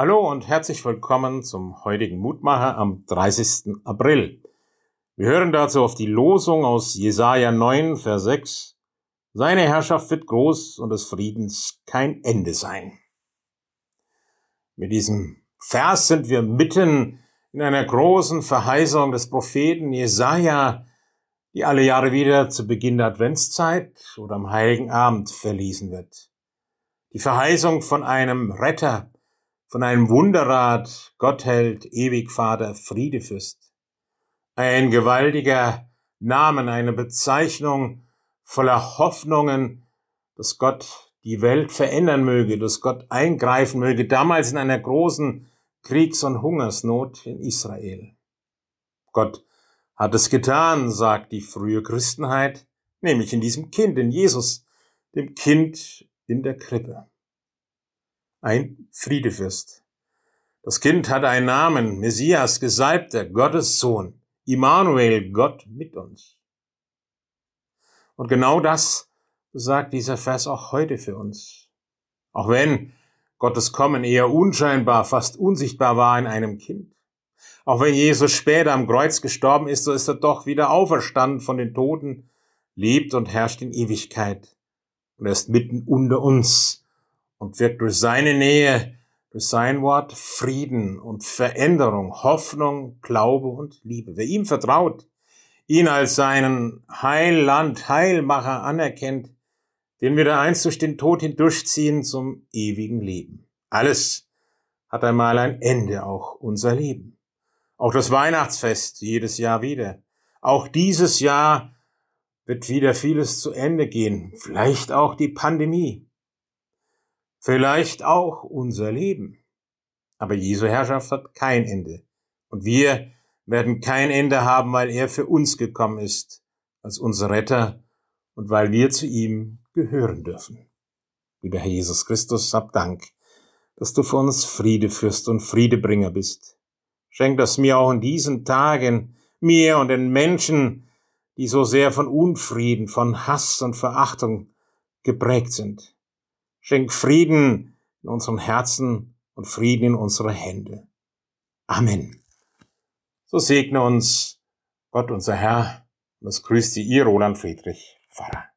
Hallo und herzlich willkommen zum heutigen Mutmacher am 30. April. Wir hören dazu auf die Losung aus Jesaja 9, Vers 6. Seine Herrschaft wird groß und des Friedens kein Ende sein. Mit diesem Vers sind wir mitten in einer großen Verheißung des Propheten Jesaja, die alle Jahre wieder zu Beginn der Adventszeit oder am Heiligen Abend verlesen wird. Die Verheißung von einem Retter, von einem Wunderrat, Gottheld, Ewigvater, Friedefürst. Ein gewaltiger Namen, eine Bezeichnung voller Hoffnungen, dass Gott die Welt verändern möge, dass Gott eingreifen möge, damals in einer großen Kriegs- und Hungersnot in Israel. Gott hat es getan, sagt die frühe Christenheit, nämlich in diesem Kind, in Jesus, dem Kind in der Krippe ein Friedefürst. Das Kind hatte einen Namen, Messias, Gesalbter, Gottes Sohn, Immanuel, Gott mit uns. Und genau das sagt dieser Vers auch heute für uns. Auch wenn Gottes Kommen eher unscheinbar, fast unsichtbar war in einem Kind. Auch wenn Jesus später am Kreuz gestorben ist, so ist er doch wieder auferstanden von den Toten, lebt und herrscht in Ewigkeit. Und er ist mitten unter uns und wirkt durch seine Nähe, durch sein Wort Frieden und Veränderung, Hoffnung, Glaube und Liebe. Wer ihm vertraut, ihn als seinen Heilland, Heilmacher anerkennt, den wir da einst durch den Tod hindurchziehen zum ewigen Leben. Alles hat einmal ein Ende, auch unser Leben. Auch das Weihnachtsfest jedes Jahr wieder. Auch dieses Jahr wird wieder vieles zu Ende gehen. Vielleicht auch die Pandemie vielleicht auch unser Leben. Aber Jesu Herrschaft hat kein Ende. Und wir werden kein Ende haben, weil er für uns gekommen ist, als unser Retter und weil wir zu ihm gehören dürfen. Lieber Herr Jesus Christus, hab Dank, dass du für uns Friedefürst und Friedebringer bist. Schenk das mir auch in diesen Tagen, mir und den Menschen, die so sehr von Unfrieden, von Hass und Verachtung geprägt sind. Schenk Frieden in unserem Herzen und Frieden in unsere Hände. Amen. So segne uns Gott unser Herr und es grüßt Sie Ihr Roland Friedrich Pfarrer.